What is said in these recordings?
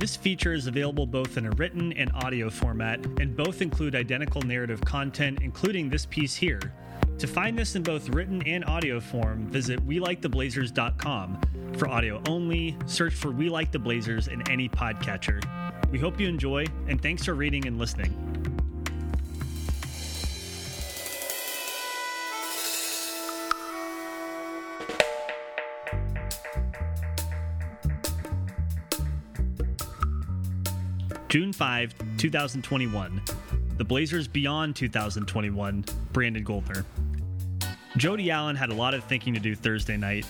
This feature is available both in a written and audio format, and both include identical narrative content, including this piece here. To find this in both written and audio form, visit WeLikeTheBlazers.com. For audio only, search for We Like the Blazers in any podcatcher. We hope you enjoy, and thanks for reading and listening. June 5, 2021. The Blazers Beyond 2021, Brandon Goldner. Jody Allen had a lot of thinking to do Thursday night.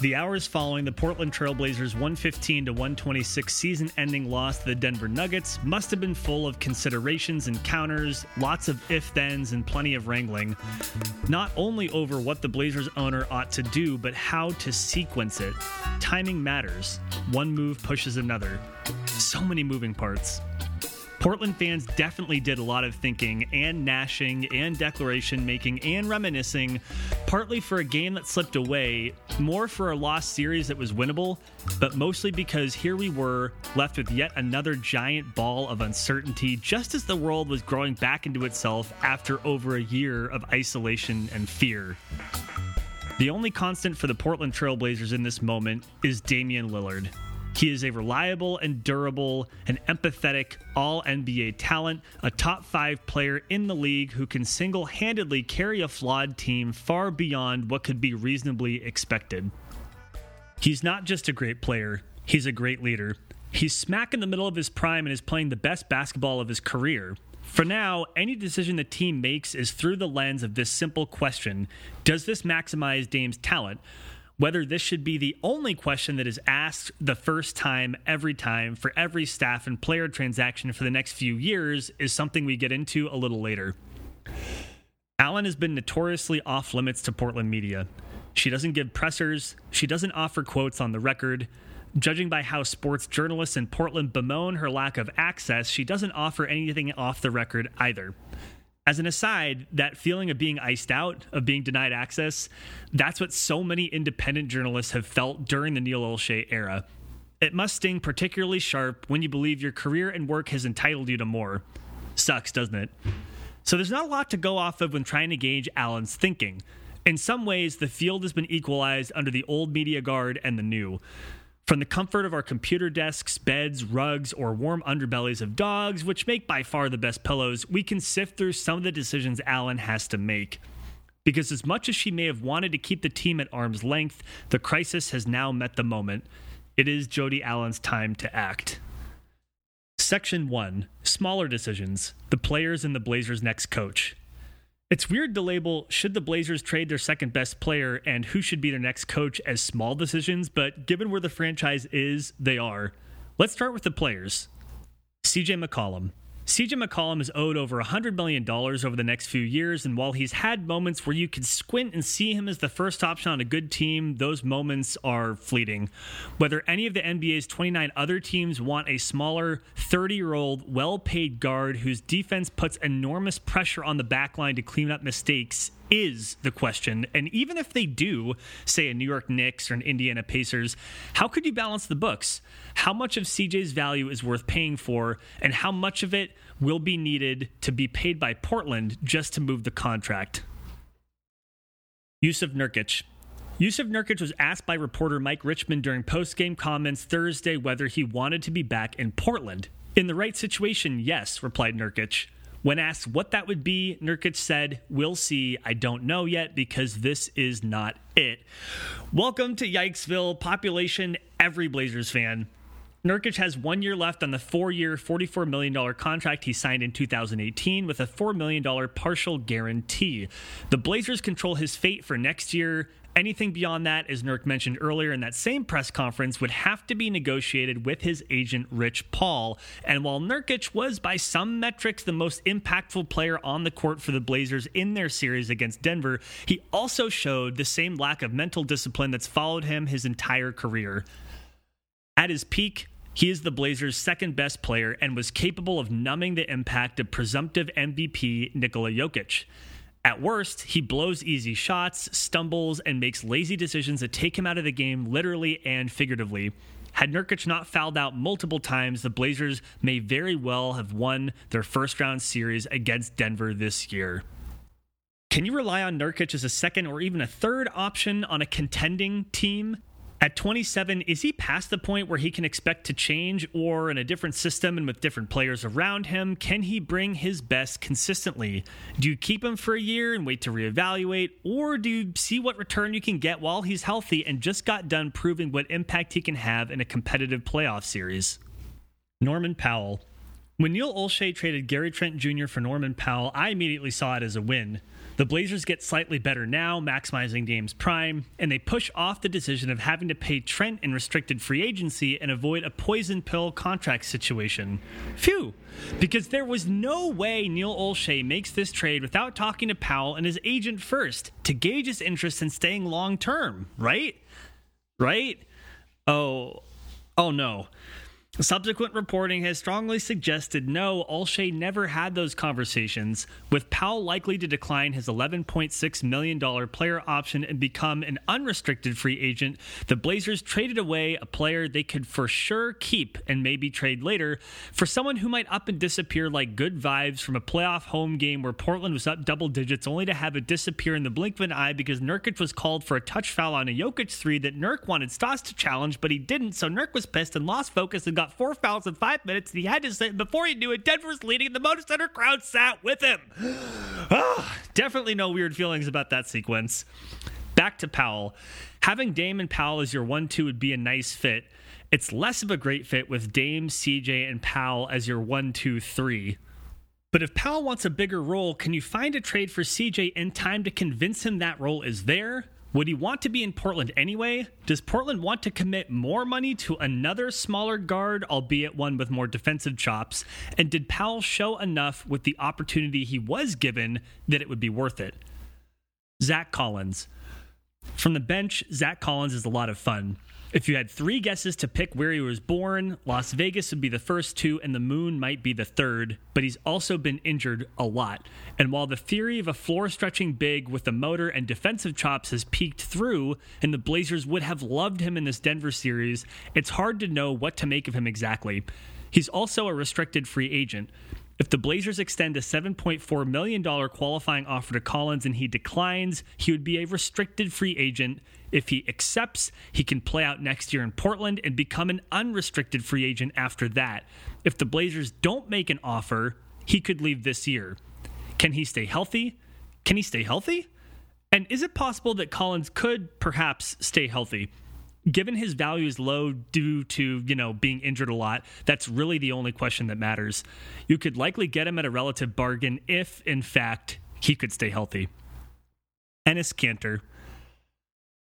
The hours following the Portland Trailblazers 115 to 126 season ending loss to the Denver Nuggets must have been full of considerations and counters, lots of if thens, and plenty of wrangling. Not only over what the Blazers owner ought to do, but how to sequence it. Timing matters. One move pushes another. So many moving parts. Portland fans definitely did a lot of thinking and gnashing and declaration making and reminiscing, partly for a game that slipped away, more for a lost series that was winnable, but mostly because here we were, left with yet another giant ball of uncertainty just as the world was growing back into itself after over a year of isolation and fear. The only constant for the Portland Trailblazers in this moment is Damian Lillard. He is a reliable and durable and empathetic all NBA talent, a top five player in the league who can single handedly carry a flawed team far beyond what could be reasonably expected. He's not just a great player, he's a great leader. He's smack in the middle of his prime and is playing the best basketball of his career. For now, any decision the team makes is through the lens of this simple question Does this maximize Dame's talent? Whether this should be the only question that is asked the first time, every time, for every staff and player transaction for the next few years is something we get into a little later. Allen has been notoriously off limits to Portland media. She doesn't give pressers, she doesn't offer quotes on the record. Judging by how sports journalists in Portland bemoan her lack of access, she doesn't offer anything off the record either. As an aside, that feeling of being iced out, of being denied access, that's what so many independent journalists have felt during the Neil Olshey era. It must sting particularly sharp when you believe your career and work has entitled you to more. Sucks, doesn't it? So there's not a lot to go off of when trying to gauge Allen's thinking. In some ways, the field has been equalized under the old media guard and the new. From the comfort of our computer desks, beds, rugs, or warm underbellies of dogs, which make by far the best pillows, we can sift through some of the decisions Allen has to make. Because as much as she may have wanted to keep the team at arm's length, the crisis has now met the moment. It is Jody Allen's time to act. Section 1 Smaller Decisions The Players and the Blazers' Next Coach. It's weird to label should the Blazers trade their second best player and who should be their next coach as small decisions, but given where the franchise is, they are. Let's start with the players. CJ McCollum. CJ McCollum is owed over $100 million over the next few years, and while he's had moments where you can squint and see him as the first option on a good team, those moments are fleeting. Whether any of the NBA's 29 other teams want a smaller, 30 year old, well paid guard whose defense puts enormous pressure on the backline to clean up mistakes is the question. And even if they do, say a New York Knicks or an Indiana Pacers, how could you balance the books? How much of CJ's value is worth paying for, and how much of it will be needed to be paid by Portland just to move the contract? Jusuf Nurkic. Jusuf Nurkic was asked by reporter Mike Richman during post-game comments Thursday whether he wanted to be back in Portland. In the right situation, yes, replied Nurkic. When asked what that would be, Nurkic said, We'll see. I don't know yet because this is not it. Welcome to Yikesville, population every Blazers fan. Nurkic has one year left on the four year, $44 million contract he signed in 2018 with a $4 million partial guarantee. The Blazers control his fate for next year Anything beyond that, as Nurk mentioned earlier in that same press conference, would have to be negotiated with his agent, Rich Paul. And while Nurkic was, by some metrics, the most impactful player on the court for the Blazers in their series against Denver, he also showed the same lack of mental discipline that's followed him his entire career. At his peak, he is the Blazers' second best player and was capable of numbing the impact of presumptive MVP Nikola Jokic. At worst, he blows easy shots, stumbles, and makes lazy decisions that take him out of the game literally and figuratively. Had Nurkic not fouled out multiple times, the Blazers may very well have won their first round series against Denver this year. Can you rely on Nurkic as a second or even a third option on a contending team? At 27, is he past the point where he can expect to change or in a different system and with different players around him? Can he bring his best consistently? Do you keep him for a year and wait to reevaluate, or do you see what return you can get while he's healthy and just got done proving what impact he can have in a competitive playoff series? Norman Powell. When Neil Olshey traded Gary Trent Jr. for Norman Powell, I immediately saw it as a win. The Blazers get slightly better now, maximizing Dame's prime, and they push off the decision of having to pay Trent in restricted free agency and avoid a poison pill contract situation. Phew! Because there was no way Neil Olshey makes this trade without talking to Powell and his agent first to gauge his interest in staying long term, right? Right? Oh, oh no. Subsequent reporting has strongly suggested no, Olshey never had those conversations, with Powell likely to decline his $11.6 million player option and become an unrestricted free agent. The Blazers traded away a player they could for sure keep and maybe trade later for someone who might up and disappear like good vibes from a playoff home game where Portland was up double digits only to have it disappear in the blink of an eye because Nurkic was called for a touch foul on a Jokic three that Nurk wanted Stas to challenge, but he didn't, so Nurk was pissed and lost focus and got four fouls in five minutes, and he had to say before he knew it, Denver was leading, and the Moda Center crowd sat with him. oh, definitely no weird feelings about that sequence. Back to Powell. Having Dame and Powell as your one-two would be a nice fit. It's less of a great fit with Dame, CJ, and Powell as your one-two-three. But if Powell wants a bigger role, can you find a trade for CJ in time to convince him that role is there? Would he want to be in Portland anyway? Does Portland want to commit more money to another smaller guard, albeit one with more defensive chops? And did Powell show enough with the opportunity he was given that it would be worth it? Zach Collins. From the bench, Zach Collins is a lot of fun. If you had three guesses to pick where he was born, Las Vegas would be the first two, and the moon might be the third, but he's also been injured a lot. And while the theory of a floor stretching big with the motor and defensive chops has peeked through, and the Blazers would have loved him in this Denver series, it's hard to know what to make of him exactly. He's also a restricted free agent. If the Blazers extend a $7.4 million qualifying offer to Collins and he declines, he would be a restricted free agent. If he accepts, he can play out next year in Portland and become an unrestricted free agent after that. If the Blazers don't make an offer, he could leave this year. Can he stay healthy? Can he stay healthy? And is it possible that Collins could perhaps stay healthy? Given his value is low due to you know being injured a lot that's really the only question that matters. You could likely get him at a relative bargain if in fact he could stay healthy. Enes Kanter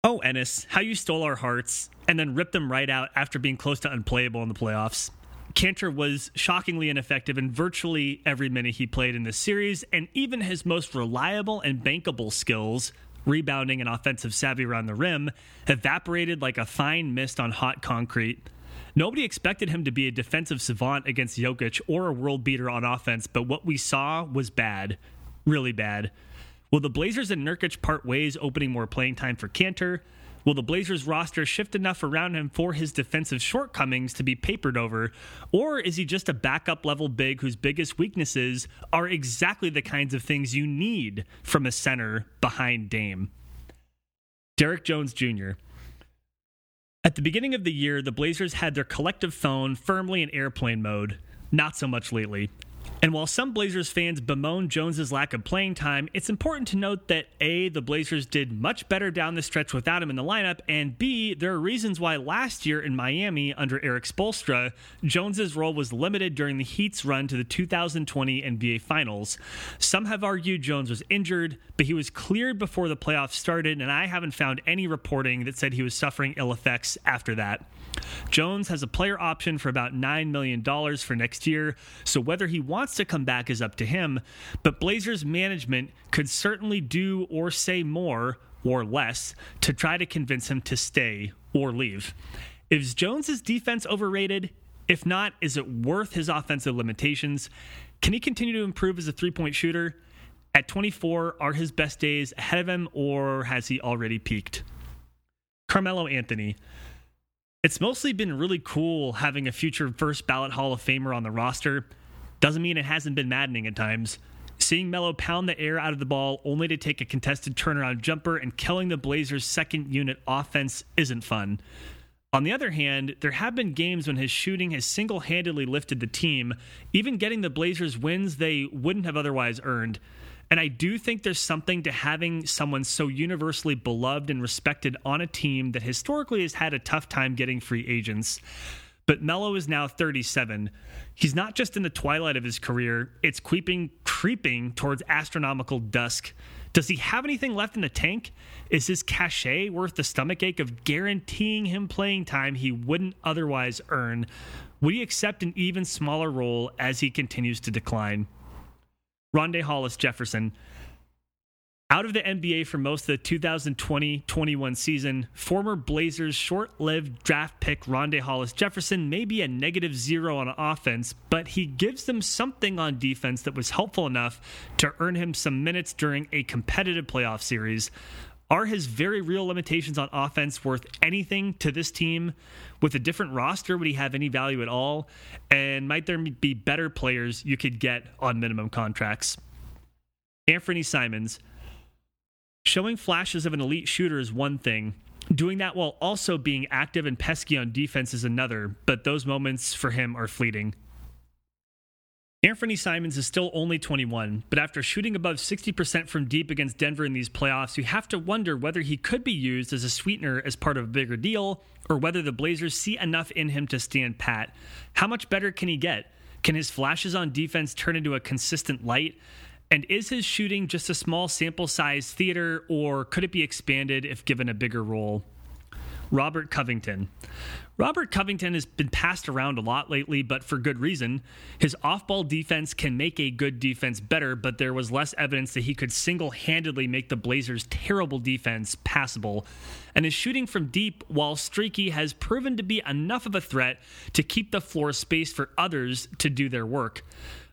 oh ennis how you stole our hearts and then ripped them right out after being close to unplayable in the playoffs. Kanter was shockingly ineffective in virtually every minute he played in this series, and even his most reliable and bankable skills rebounding and offensive savvy around the rim, evaporated like a fine mist on hot concrete. Nobody expected him to be a defensive savant against Jokic or a world beater on offense, but what we saw was bad. Really bad. Will the Blazers and Nurkic part ways, opening more playing time for Kanter? Will the Blazers roster shift enough around him for his defensive shortcomings to be papered over? Or is he just a backup level big whose biggest weaknesses are exactly the kinds of things you need from a center behind Dame? Derrick Jones Jr. At the beginning of the year, the Blazers had their collective phone firmly in airplane mode. Not so much lately. And while some Blazers fans bemoan Jones's lack of playing time, it's important to note that A, the Blazers did much better down the stretch without him in the lineup, and B, there are reasons why last year in Miami under Erik Spoelstra, Jones's role was limited during the Heat's run to the 2020 NBA Finals. Some have argued Jones was injured, but he was cleared before the playoffs started, and I haven't found any reporting that said he was suffering ill effects after that. Jones has a player option for about $9 million for next year, so whether he wants to come back is up to him. But Blazers management could certainly do or say more or less to try to convince him to stay or leave. Is Jones's defense overrated? If not, is it worth his offensive limitations? Can he continue to improve as a three point shooter? At 24, are his best days ahead of him or has he already peaked? Carmelo Anthony. It's mostly been really cool having a future first ballot Hall of Famer on the roster. Doesn't mean it hasn't been maddening at times. Seeing Melo pound the air out of the ball only to take a contested turnaround jumper and killing the Blazers' second unit offense isn't fun. On the other hand, there have been games when his shooting has single handedly lifted the team, even getting the Blazers wins they wouldn't have otherwise earned. And I do think there's something to having someone so universally beloved and respected on a team that historically has had a tough time getting free agents. But Melo is now 37. He's not just in the twilight of his career, it's creeping creeping towards astronomical dusk. Does he have anything left in the tank? Is his cachet worth the stomachache of guaranteeing him playing time he wouldn't otherwise earn? Would he accept an even smaller role as he continues to decline? Rondae Hollis Jefferson out of the NBA for most of the 2020 21 season, former Blazers short lived draft pick Rondae Hollis Jefferson may be a negative zero on offense, but he gives them something on defense that was helpful enough to earn him some minutes during a competitive playoff series. Are his very real limitations on offense worth anything to this team? With a different roster, would he have any value at all? And might there be better players you could get on minimum contracts? Anthony Simons Showing flashes of an elite shooter is one thing. Doing that while also being active and pesky on defense is another, but those moments for him are fleeting. Anthony Simons is still only 21, but after shooting above 60% from deep against Denver in these playoffs, you have to wonder whether he could be used as a sweetener as part of a bigger deal, or whether the Blazers see enough in him to stand pat. How much better can he get? Can his flashes on defense turn into a consistent light? And is his shooting just a small sample size theater, or could it be expanded if given a bigger role? Robert Covington. Robert Covington has been passed around a lot lately, but for good reason. His off ball defense can make a good defense better, but there was less evidence that he could single handedly make the Blazers' terrible defense passable. And his shooting from deep, while streaky, has proven to be enough of a threat to keep the floor space for others to do their work.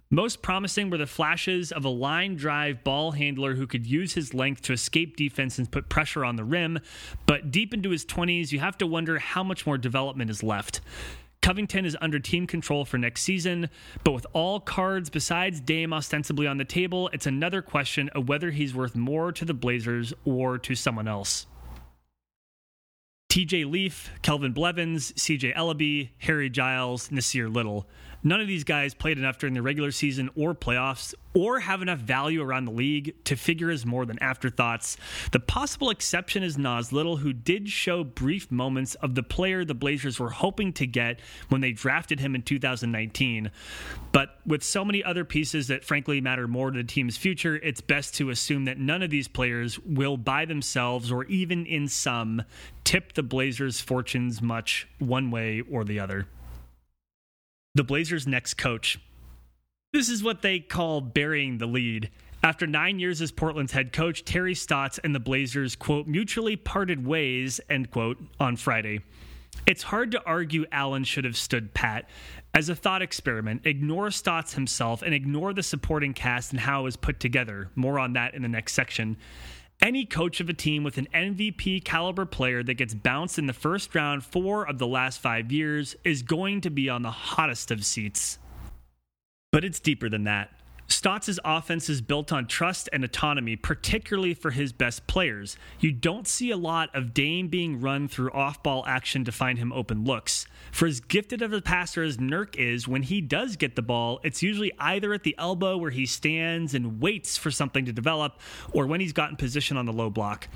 Most promising were the flashes of a line drive ball handler who could use his length to escape defense and put pressure on the rim, but deep into his 20s, you have to wonder how much more development is left. Covington is under team control for next season, but with all cards besides Dame ostensibly on the table, it's another question of whether he's worth more to the Blazers or to someone else. TJ Leaf, Keljin Blevins, CJ Elleby, Harry Giles, Nassir Little. None of these guys played enough during the regular season or playoffs or have enough value around the league to figure as more than afterthoughts. The possible exception is Nas Little, who did show brief moments of the player the Blazers were hoping to get when they drafted him in 2019. But with so many other pieces that frankly matter more to the team's future, it's best to assume that none of these players will by themselves or even in some tip the Blazers' fortunes much one way or the other the Blazers' next coach. This is what they call burying the lead. After nine years as Portland's head coach, Terry Stotts and the Blazers, quote, mutually parted ways, end quote, on Friday. It's hard to argue Allen should have stood pat. As a thought experiment, ignore Stotts himself and ignore the supporting cast and how it was put together. More on that in the next section. Any coach of a team with an MVP caliber player that gets bounced in the first round four of the last five years is going to be on the hottest of seats. But it's deeper than that. Stotts' offense is built on trust and autonomy, particularly for his best players. You don't see a lot of Dame being run through off ball action to find him open looks. For as gifted of a passer as Nurk is, when he does get the ball, it's usually either at the elbow where he stands and waits for something to develop, or when he's gotten position on the low block.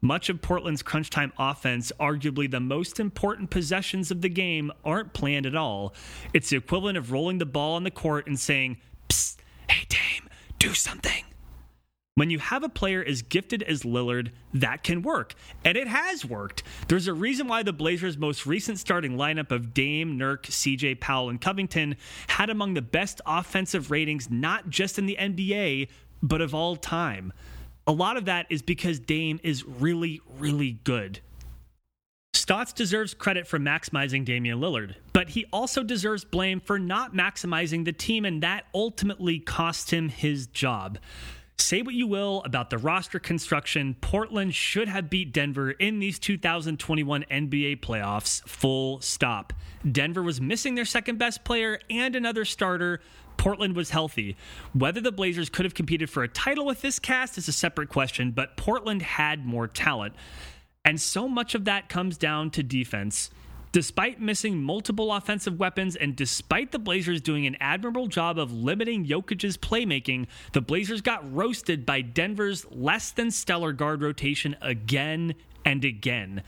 Much of Portland's crunch time offense, arguably the most important possessions of the game, aren't planned at all. It's the equivalent of rolling the ball on the court and saying, Hey, Dame, do something. When you have a player as gifted as Lillard, that can work. And it has worked. There's a reason why the Blazers' most recent starting lineup of Dame, Nurk, CJ Powell, and Covington had among the best offensive ratings, not just in the NBA, but of all time. A lot of that is because Dame is really, really good. Stotts deserves credit for maximizing Damian Lillard, but he also deserves blame for not maximizing the team, and that ultimately cost him his job. Say what you will about the roster construction, Portland should have beat Denver in these 2021 NBA playoffs, full stop. Denver was missing their second best player and another starter. Portland was healthy. Whether the Blazers could have competed for a title with this cast is a separate question, but Portland had more talent. And so much of that comes down to defense. Despite missing multiple offensive weapons and despite the Blazers doing an admirable job of limiting Jokic's playmaking, the Blazers got roasted by Denver's less than stellar guard rotation again and again.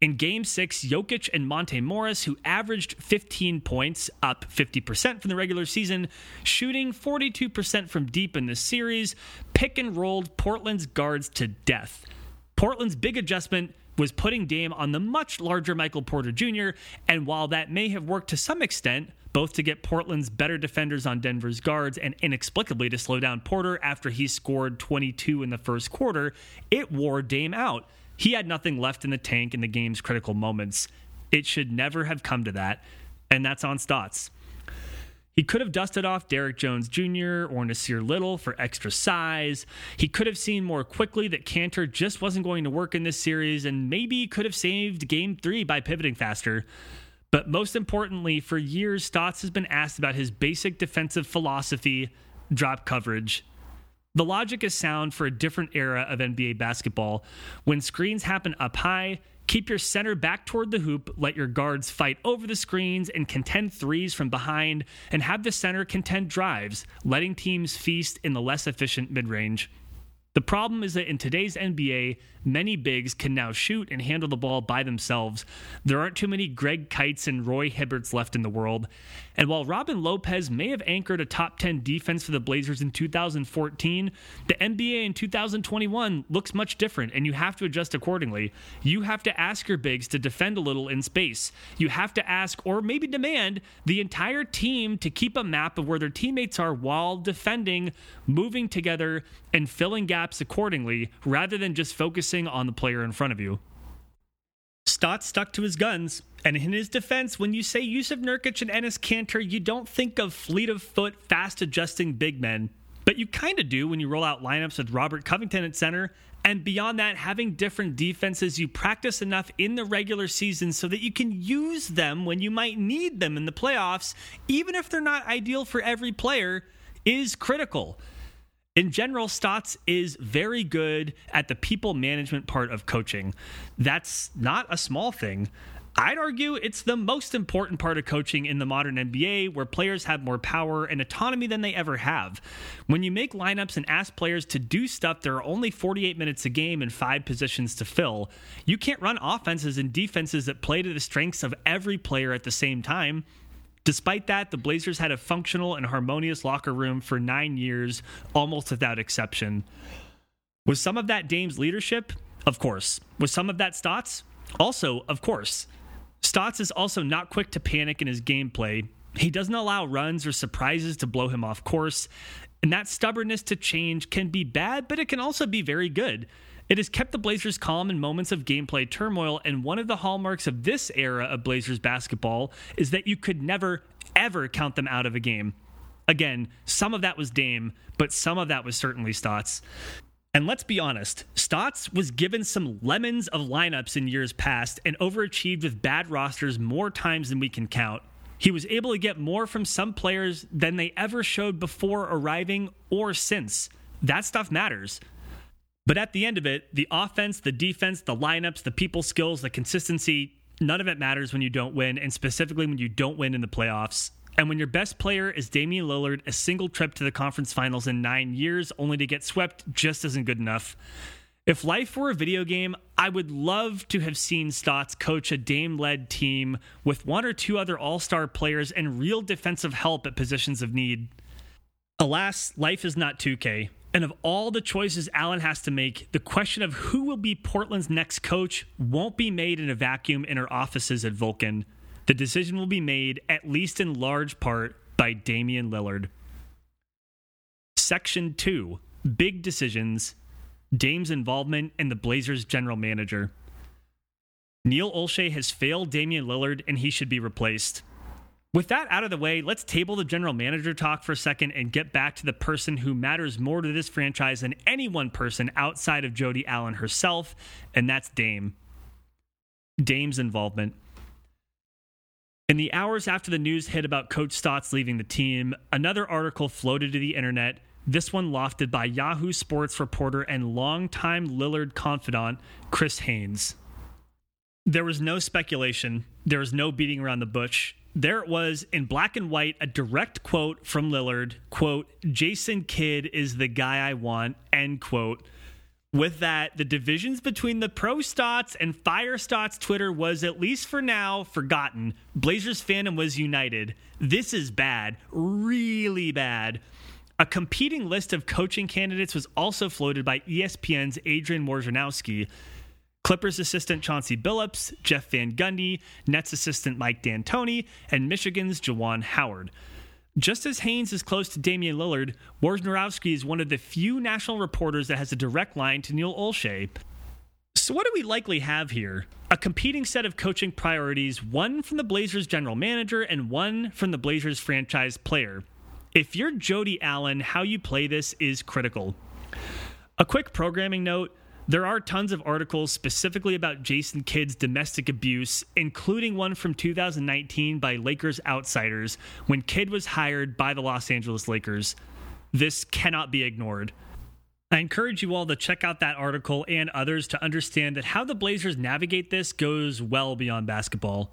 In game six, Jokic and Monte Morris, who averaged 15 points, up 50% from the regular season, shooting 42% from deep in the series, pick and rolled Portland's guards to death. Portland's big adjustment was putting Dame on the much larger Michael Porter Jr., and while that may have worked to some extent, both to get Portland's better defenders on Denver's guards and inexplicably to slow down Porter after he scored 22 in the first quarter, it wore Dame out. He had nothing left in the tank in the game's critical moments. It should never have come to that, and that's on Stotts. He could have dusted off Derrick Jones Jr. or Nassir Little for extra size. He could have seen more quickly that Kanter just wasn't going to work in this series and maybe could have saved game three by pivoting faster. But most importantly, for years, Stotts has been asked about his basic defensive philosophy drop coverage. The logic is sound for a different era of NBA basketball. When screens happen up high, Keep your center back toward the hoop, let your guards fight over the screens and contend threes from behind, and have the center contend drives, letting teams feast in the less efficient mid range. The problem is that in today's NBA, many bigs can now shoot and handle the ball by themselves. There aren't too many Greg Kites and Roy Hibberts left in the world. And while Robin Lopez may have anchored a top 10 defense for the Blazers in 2014, the NBA in 2021 looks much different, and you have to adjust accordingly. You have to ask your bigs to defend a little in space. You have to ask, or maybe demand, the entire team to keep a map of where their teammates are while defending, moving together, and filling gaps accordingly, rather than just focusing on the player in front of you. Stott stuck to his guns, and in his defense, when you say Jusuf Nurkic and Enes Kanter, you don't think of fleet of foot, fast adjusting big men. But you kind of do when you roll out lineups with Robert Covington at center, and beyond that, having different defenses you practice enough in the regular season so that you can use them when you might need them in the playoffs, even if they're not ideal for every player, is critical. In general, Stotts is very good at the people management part of coaching. That's not a small thing. I'd argue it's the most important part of coaching in the modern NBA, where players have more power and autonomy than they ever have. When you make lineups and ask players to do stuff there are only 48 minutes a game and five positions to fill, you can't run offenses and defenses that play to the strengths of every player at the same time. Despite that, the Blazers had a functional and harmonious locker room for nine years, almost without exception. Was some of that Dame's leadership? Of course. Was some of that Stotts? Also, of course. Stotts is also not quick to panic in his gameplay. He doesn't allow runs or surprises to blow him off course. And that stubbornness to change can be bad, but it can also be very good. It has kept the Blazers calm in moments of gameplay turmoil, and one of the hallmarks of this era of Blazers basketball is that you could never, ever count them out of a game. Again, some of that was Dame, but some of that was certainly Stotts. And let's be honest, Stotts was given some lemons of lineups in years past and overachieved with bad rosters more times than we can count. He was able to get more from some players than they ever showed before arriving or since. That stuff matters. But at the end of it, the offense, the defense, the lineups, the people skills, the consistency, none of it matters when you don't win, and specifically when you don't win in the playoffs. And when your best player is Damian Lillard, a single trip to the conference finals in nine years only to get swept just isn't good enough. If life were a video game, I would love to have seen Stotts coach a Dame led team with one or two other all star players and real defensive help at positions of need. Alas, life is not 2K. And of all the choices Allen has to make, the question of who will be Portland's next coach won't be made in a vacuum in her offices at Vulcan. The decision will be made, at least in large part, by Damian Lillard. Section 2 Big Decisions Dame's involvement in the Blazers general manager. Neil Olshey has failed Damian Lillard and he should be replaced. With that out of the way, let's table the general manager talk for a second and get back to the person who matters more to this franchise than any one person outside of Jody Allen herself, and that's Dame. Dame's involvement. In the hours after the news hit about Coach Stotts leaving the team, another article floated to the internet, this one lofted by Yahoo Sports reporter and longtime Lillard confidant, Chris Haynes. There was no speculation, there was no beating around the bush. There it was in black and white, a direct quote from Lillard, quote, Jason Kidd is the guy I want, end quote with that, the divisions between the Pro Stotts and Fire Stotts Twitter was, at least for now, forgotten. Blazers fandom was united. This is bad, really bad. A competing list of coaching candidates was also floated by ESPN's Adrian Wojnarowski. Clippers assistant Chauncey Billups, Jeff Van Gundy, Nets assistant Mike D'Antoni, and Michigan's Juwan Howard. Just as Haynes is close to Damian Lillard, Wojnarowski is one of the few national reporters that has a direct line to Neil Olshey. So, what do we likely have here? A competing set of coaching priorities, one from the Blazers general manager and one from the Blazers franchise player. If you're Jody Allen, how you play this is critical. A quick programming note there are tons of articles specifically about Jason Kidd's domestic abuse, including one from 2019 by Lakers Outsiders when Kidd was hired by the Los Angeles Lakers. This cannot be ignored. I encourage you all to check out that article and others to understand that how the Blazers navigate this goes well beyond basketball.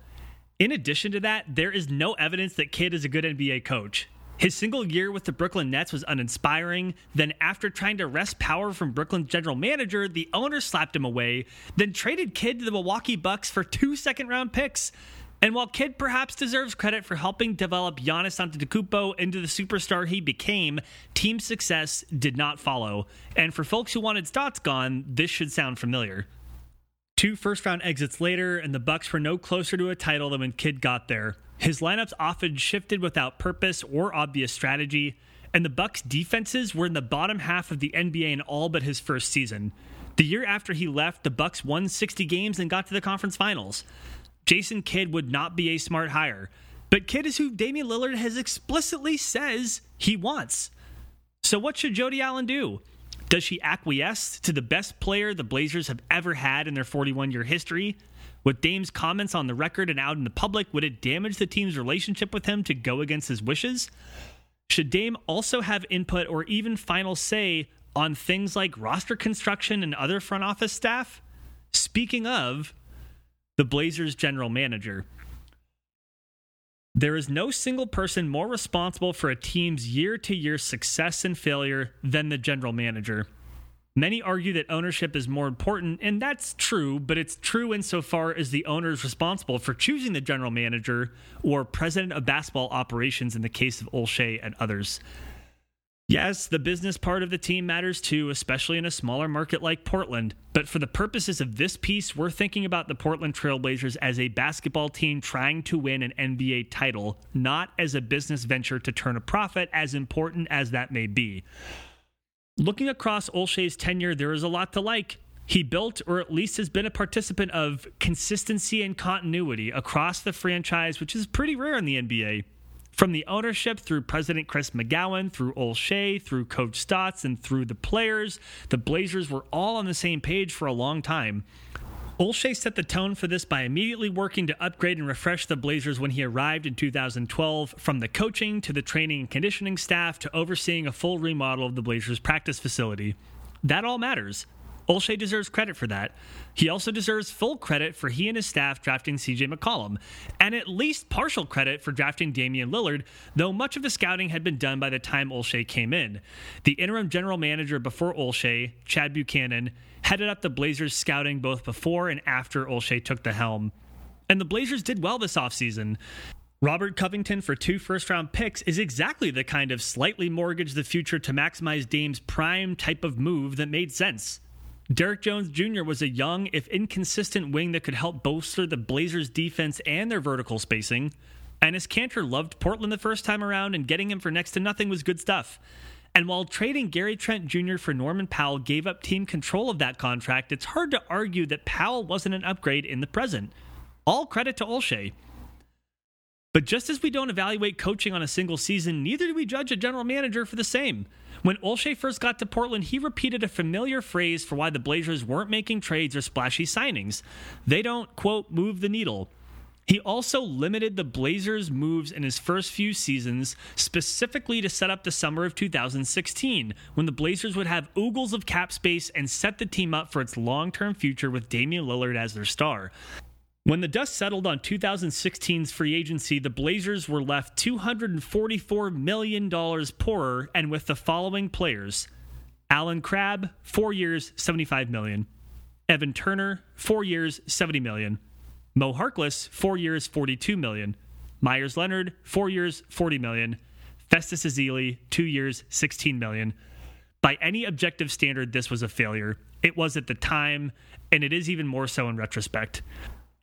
In addition to that, there is no evidence that Kidd is a good NBA coach. His single year with the Brooklyn Nets was uninspiring. Then, after trying to wrest power from Brooklyn's general manager, the owner slapped him away, then traded Kidd to the Milwaukee Bucks for two second round picks. And while Kidd perhaps deserves credit for helping develop Giannis Antetokounmpo into the superstar he became, team success did not follow. And for folks who wanted Stotts gone, this should sound familiar. Two first round exits later, and the Bucks were no closer to a title than when Kidd got there. His lineups often shifted without purpose or obvious strategy, and the Bucks defenses were in the bottom half of the NBA in all but his first season. The year after he left, the Bucks won 60 games and got to the conference finals. Jason Kidd would not be a smart hire, but Kidd is who Damian Lillard has explicitly says he wants. So what should Jody Allen do? Does she acquiesce to the best player the Blazers have ever had in their 41 year history? With Dame's comments on the record and out in the public, would it damage the team's relationship with him to go against his wishes? Should Dame also have input or even final say on things like roster construction and other front office staff? Speaking of, the Blazers general manager. There is no single person more responsible for a team's year to year success and failure than the general manager. Many argue that ownership is more important, and that's true, but it's true insofar as the owner is responsible for choosing the general manager or president of basketball operations in the case of Olshey and others. Yes, the business part of the team matters too, especially in a smaller market like Portland. But for the purposes of this piece, we're thinking about the Portland Trailblazers as a basketball team trying to win an NBA title, not as a business venture to turn a profit, as important as that may be. Looking across Olshey's tenure, there is a lot to like. He built, or at least has been a participant of, consistency and continuity across the franchise, which is pretty rare in the NBA. From the ownership through President Chris McGowan, through Olshey, through Coach Stotts, and through the players, the Blazers were all on the same page for a long time. Olshey set the tone for this by immediately working to upgrade and refresh the Blazers when he arrived in 2012, from the coaching to the training and conditioning staff to overseeing a full remodel of the Blazers practice facility. That all matters. Olshey deserves credit for that. He also deserves full credit for he and his staff drafting CJ McCollum, and at least partial credit for drafting Damian Lillard, though much of the scouting had been done by the time Olshey came in. The interim general manager before Olshey, Chad Buchanan, headed up the Blazers scouting both before and after Olshey took the helm. And the Blazers did well this offseason. Robert Covington for two first round picks is exactly the kind of slightly mortgage the future to maximize Dame's prime type of move that made sense. Derrick Jones Jr. was a young, if inconsistent, wing that could help bolster the Blazers' defense and their vertical spacing. Enes Kanter loved Portland the first time around, and getting him for next to nothing was good stuff. And while trading Gary Trent Jr. for Norman Powell gave up team control of that contract, it's hard to argue that Powell wasn't an upgrade in the present. All credit to Olshey. But just as we don't evaluate coaching on a single season, neither do we judge a general manager for the same. When Olshey first got to Portland, he repeated a familiar phrase for why the Blazers weren't making trades or splashy signings. They don't, quote, move the needle. He also limited the Blazers' moves in his first few seasons, specifically to set up the summer of 2016, when the Blazers would have oogles of cap space and set the team up for its long term future with Damian Lillard as their star. When the dust settled on 2016's free agency, the Blazers were left $244 million poorer and with the following players Allen Crabbe, four years, 75 million. Evan Turner, four years, 70 million. Mo Harkless, four years, $42 million. Meyers Leonard, four years, 40 million. Festus Ezeli, two years, 16 million. By any objective standard, this was a failure. It was at the time, and it is even more so in retrospect.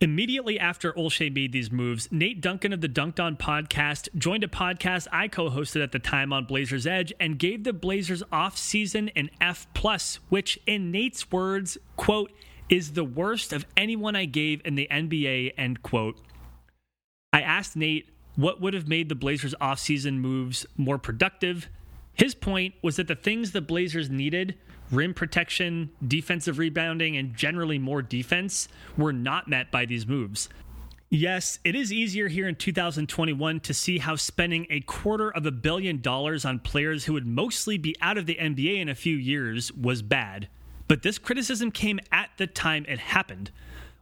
Immediately after Olshey made these moves, Nate Duncan of the Dunc'd On podcast joined a podcast I co-hosted at the time on Blazers Edge and gave the Blazers off-season an F plus, which in Nate's words, quote, is the worst of anyone I gave in the NBA, end quote. I asked Nate what would have made the Blazers off-season moves more productive. His point was that the things the Blazers needed rim protection, defensive rebounding, and generally more defense were not met by these moves. Yes, it is easier here in 2021 to see how spending a quarter of a billion dollars on players who would mostly be out of the NBA in a few years was bad. But this criticism came at the time it happened.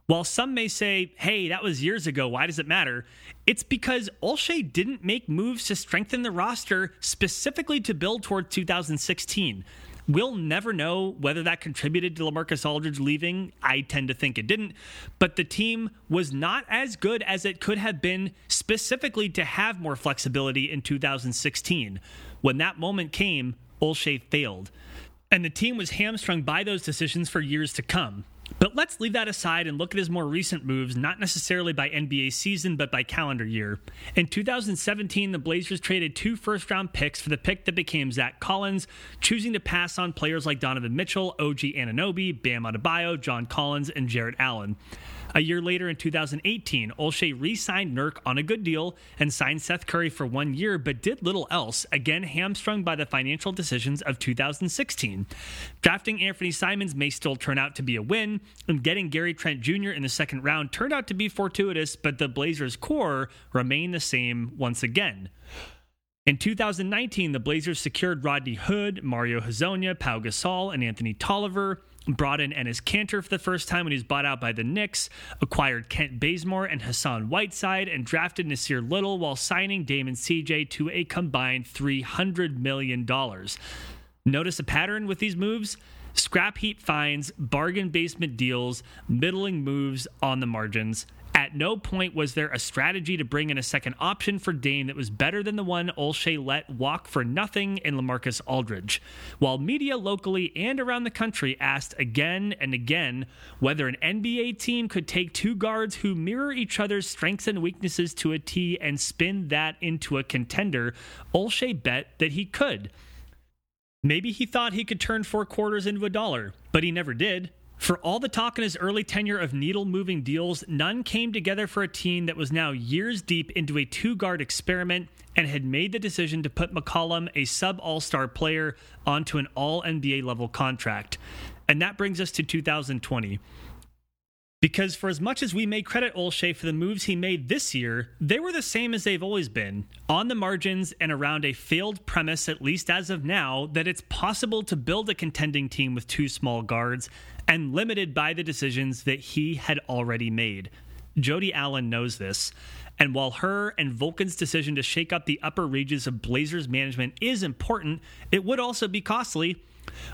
While some may say, hey, that was years ago, why does it matter? It's because Olshey didn't make moves to strengthen the roster specifically to build toward 2016. We'll never know whether that contributed to Lamarcus Aldridge leaving. I tend to think it didn't. But the team was not as good as it could have been specifically to have more flexibility in 2016. When that moment came, Olshey failed. And the team was hamstrung by those decisions for years to come. But let's leave that aside and look at his more recent moves, not necessarily by NBA season, but by calendar year. In 2017, the Blazers traded two first round picks for the pick that became Zach Collins, choosing to pass on players like Donovan Mitchell, OG Anunoby, Bam Adebayo, John Collins, and Jarrett Allen. A year later in 2018, Olshey re signed Nurk on a good deal and signed Seth Curry for one year, but did little else, again hamstrung by the financial decisions of 2016. Drafting Anthony Simons may still turn out to be a win, and getting Gary Trent Jr. in the second round turned out to be fortuitous, but the Blazers' core remained the same once again. In 2019, the Blazers secured Rodney Hood, Mario Hezonja, Pau Gasol, and Anthony Tolliver brought in Enes Kanter for the first time when he was bought out by the Knicks, acquired Kent Bazemore and Hassan Whiteside, and drafted Nassir Little while signing Damon CJ to a combined $300 million. Notice a pattern with these moves? Scrap heap finds, bargain basement deals, middling moves on the margins, at no point was there a strategy to bring in a second option for Dame that was better than the one Olshey let walk for nothing in Lamarcus Aldridge. While media locally and around the country asked again and again whether an NBA team could take two guards who mirror each other's strengths and weaknesses to a T and spin that into a contender, Olshey bet that he could. Maybe he thought he could turn four quarters into a dollar, but he never did. For all the talk in his early tenure of needle moving deals, none came together for a team that was now years deep into a two guard experiment and had made the decision to put McCollum, a sub all star player, onto an all NBA level contract. And that brings us to 2020. Because for as much as we may credit Olshey for the moves he made this year, they were the same as they've always been, on the margins and around a failed premise, at least as of now, that it's possible to build a contending team with two small guards and limited by the decisions that he had already made. Jody Allen knows this. And while her and Vulcan's decision to shake up the upper reaches of Blazers management is important, it would also be costly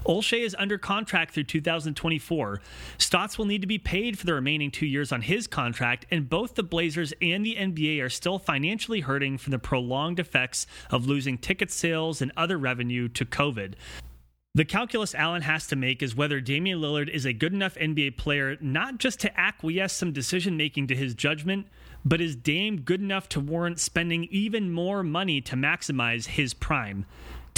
Olshey is under contract through 2024. Stotts will need to be paid for the remaining two years on his contract, and both the Blazers and the NBA are still financially hurting from the prolonged effects of losing ticket sales and other revenue to COVID. The calculus Allen has to make is whether Damian Lillard is a good enough NBA player not just to acquiesce some decision making to his judgment, but is Dame good enough to warrant spending even more money to maximize his prime?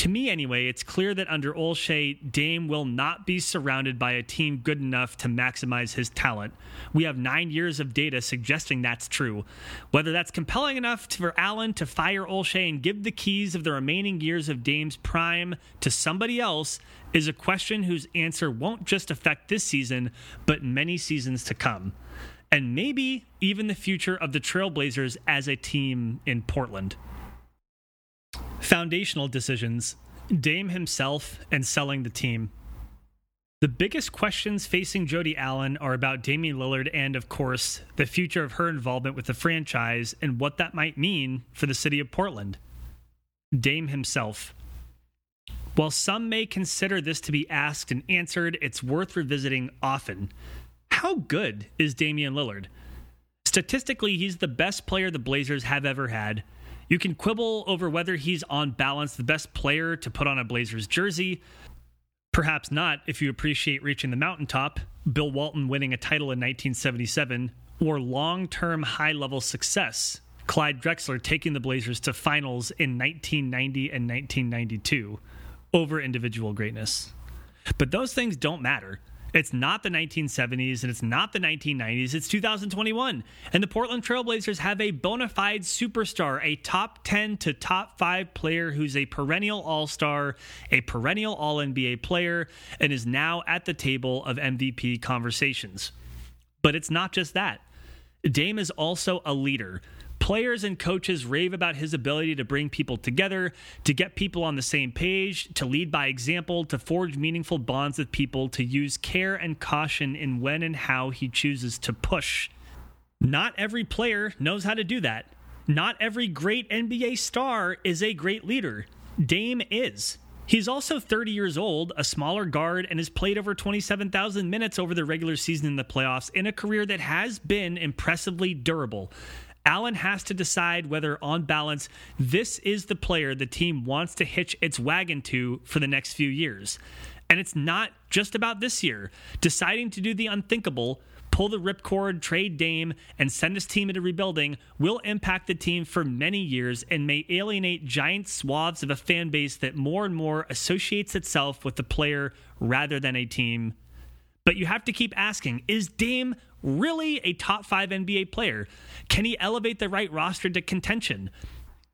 To me anyway, it's clear that under Olshey, Dame will not be surrounded by a team good enough to maximize his talent. We have nine years of data suggesting that's true. Whether that's compelling enough for Allen to fire Olshey and give the keys of the remaining years of Dame's prime to somebody else is a question whose answer won't just affect this season, but many seasons to come. And maybe even the future of the Trailblazers as a team in Portland. Foundational decisions Dame himself and selling the team. The biggest questions facing Jody Allen are about Damian Lillard and, of course, the future of her involvement with the franchise and what that might mean for the city of Portland. Dame himself. While some may consider this to be asked and answered, it's worth revisiting often. How good is Damian Lillard? Statistically, he's the best player the Blazers have ever had. You can quibble over whether he's on balance the best player to put on a Blazers jersey. Perhaps not if you appreciate reaching the mountaintop, Bill Walton winning a title in 1977, or long term high level success, Clyde Drexler taking the Blazers to finals in 1990 and 1992 over individual greatness. But those things don't matter. It's not the 1970s and it's not the 1990s. It's 2021. And the Portland Trailblazers have a bona fide superstar, a top 10 to top 5 player who's a perennial all star, a perennial all NBA player, and is now at the table of MVP conversations. But it's not just that. Dame is also a leader. Players and coaches rave about his ability to bring people together, to get people on the same page, to lead by example, to forge meaningful bonds with people, to use care and caution in when and how he chooses to push. Not every player knows how to do that. Not every great NBA star is a great leader. Dame is. He's also 30 years old, a smaller guard, and has played over 27,000 minutes over the regular season in the playoffs in a career that has been impressively durable. Allen has to decide whether, on balance, this is the player the team wants to hitch its wagon to for the next few years. And it's not just about this year. Deciding to do the unthinkable, pull the ripcord, trade Dame, and send his team into rebuilding will impact the team for many years and may alienate giant swaths of a fan base that more and more associates itself with the player rather than a team. But you have to keep asking is Dame really a top five NBA player? Can he elevate the right roster to contention?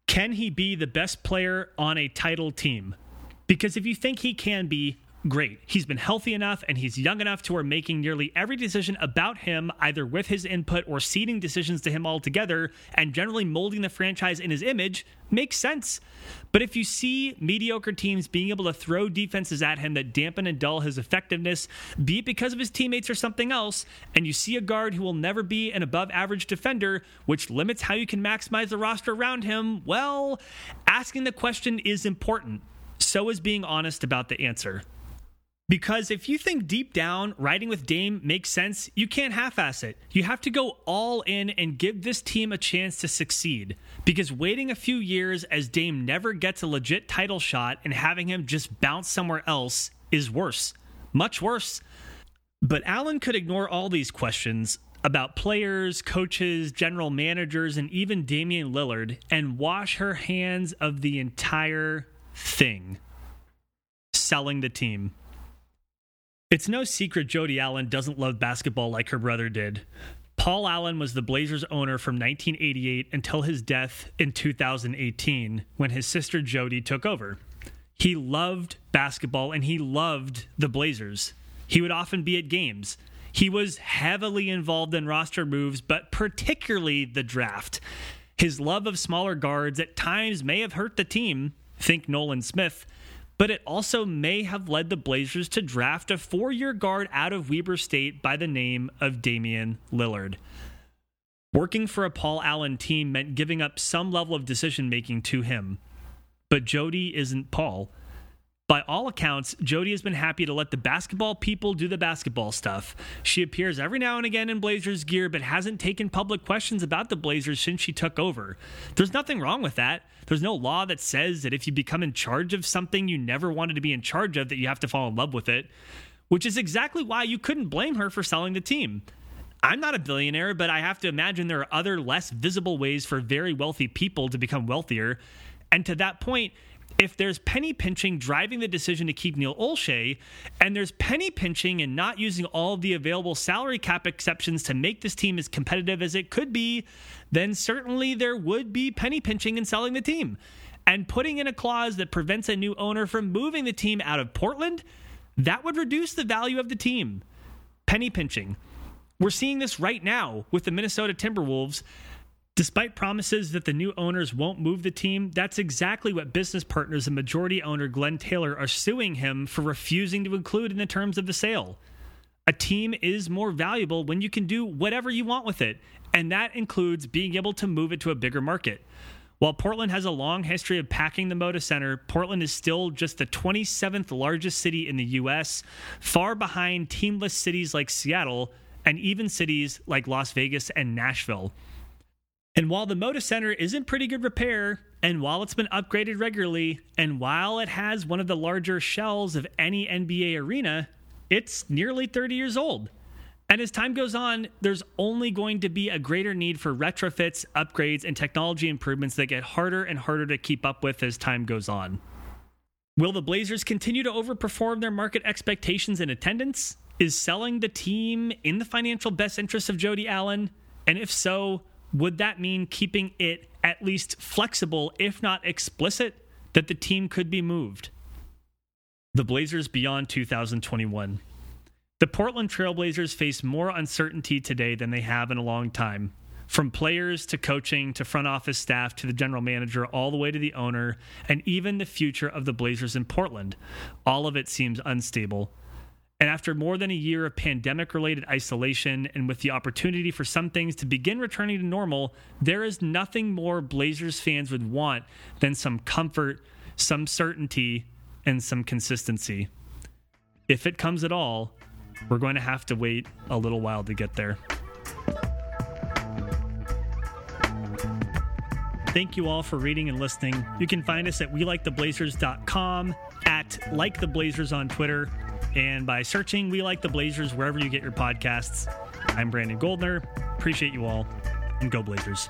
Can he be the best player on a title team? Because if you think he can be, great. He's been healthy enough and he's young enough to where making nearly every decision about him, either with his input or ceding decisions to him altogether, and generally molding the franchise in his image, makes sense. But if you see mediocre teams being able to throw defenses at him that dampen and dull his effectiveness, be it because of his teammates or something else, and you see a guard who will never be an above average defender, which limits how you can maximize the roster around him, well, asking the question is important. So is being honest about the answer. Because if you think deep down riding with Dame makes sense, you can't half ass it. You have to go all in and give this team a chance to succeed. Because waiting a few years as Dame never gets a legit title shot and having him just bounce somewhere else is worse. Much worse. But Allen could ignore all these questions about players, coaches, general managers, and even Damian Lillard and wash her hands of the entire thing selling the team. It's no secret Jody Allen doesn't love basketball like her brother did. Paul Allen was the Blazers owner from 1988 until his death in 2018 when his sister Jody took over. He loved basketball and he loved the Blazers. He would often be at games. He was heavily involved in roster moves, but particularly the draft. His love of smaller guards at times may have hurt the team. Think Nolan Smith but it also may have led the Blazers to draft a four year guard out of Weber State by the name of Damian Lillard. Working for a Paul Allen team meant giving up some level of decision making to him. But Jody isn't Paul. By all accounts, Jody has been happy to let the basketball people do the basketball stuff. She appears every now and again in Blazers gear, but hasn't taken public questions about the Blazers since she took over. There's nothing wrong with that. There's no law that says that if you become in charge of something you never wanted to be in charge of, that you have to fall in love with it, which is exactly why you couldn't blame her for selling the team. I'm not a billionaire, but I have to imagine there are other less visible ways for very wealthy people to become wealthier. And to that point, if there's penny pinching driving the decision to keep Neil Olshey, and there's penny pinching and not using all the available salary cap exceptions to make this team as competitive as it could be, then certainly there would be penny pinching in selling the team. And putting in a clause that prevents a new owner from moving the team out of Portland, that would reduce the value of the team. Penny pinching. We're seeing this right now with the Minnesota Timberwolves Despite promises that the new owners won't move the team, that's exactly what business partners and majority owner Glenn Taylor are suing him for refusing to include in the terms of the sale. A team is more valuable when you can do whatever you want with it, and that includes being able to move it to a bigger market. While Portland has a long history of packing the Moda Center, Portland is still just the 27th largest city in the U.S., far behind teamless cities like Seattle and even cities like Las Vegas and Nashville. And while the Moda Center is in pretty good repair, and while it's been upgraded regularly, and while it has one of the larger shells of any NBA arena, it's nearly 30 years old. And as time goes on, there's only going to be a greater need for retrofits, upgrades, and technology improvements that get harder and harder to keep up with as time goes on. Will the Blazers continue to overperform their market expectations in attendance? Is selling the team in the financial best interest of Jody Allen? And if so, would that mean keeping it at least flexible, if not explicit, that the team could be moved? The Blazers beyond 2021. The Portland Trailblazers face more uncertainty today than they have in a long time. From players to coaching to front office staff to the general manager, all the way to the owner, and even the future of the Blazers in Portland. All of it seems unstable. And after more than a year of pandemic related isolation and with the opportunity for some things to begin returning to normal, there is nothing more Blazers fans would want than some comfort, some certainty, and some consistency. If it comes at all, we're going to have to wait a little while to get there. Thank you all for reading and listening. You can find us at welikethebazers.com, at like the Blazers on Twitter, and by searching We Like the Blazers wherever you get your podcasts. I'm Brandon Goldner. Appreciate you all, and go Blazers.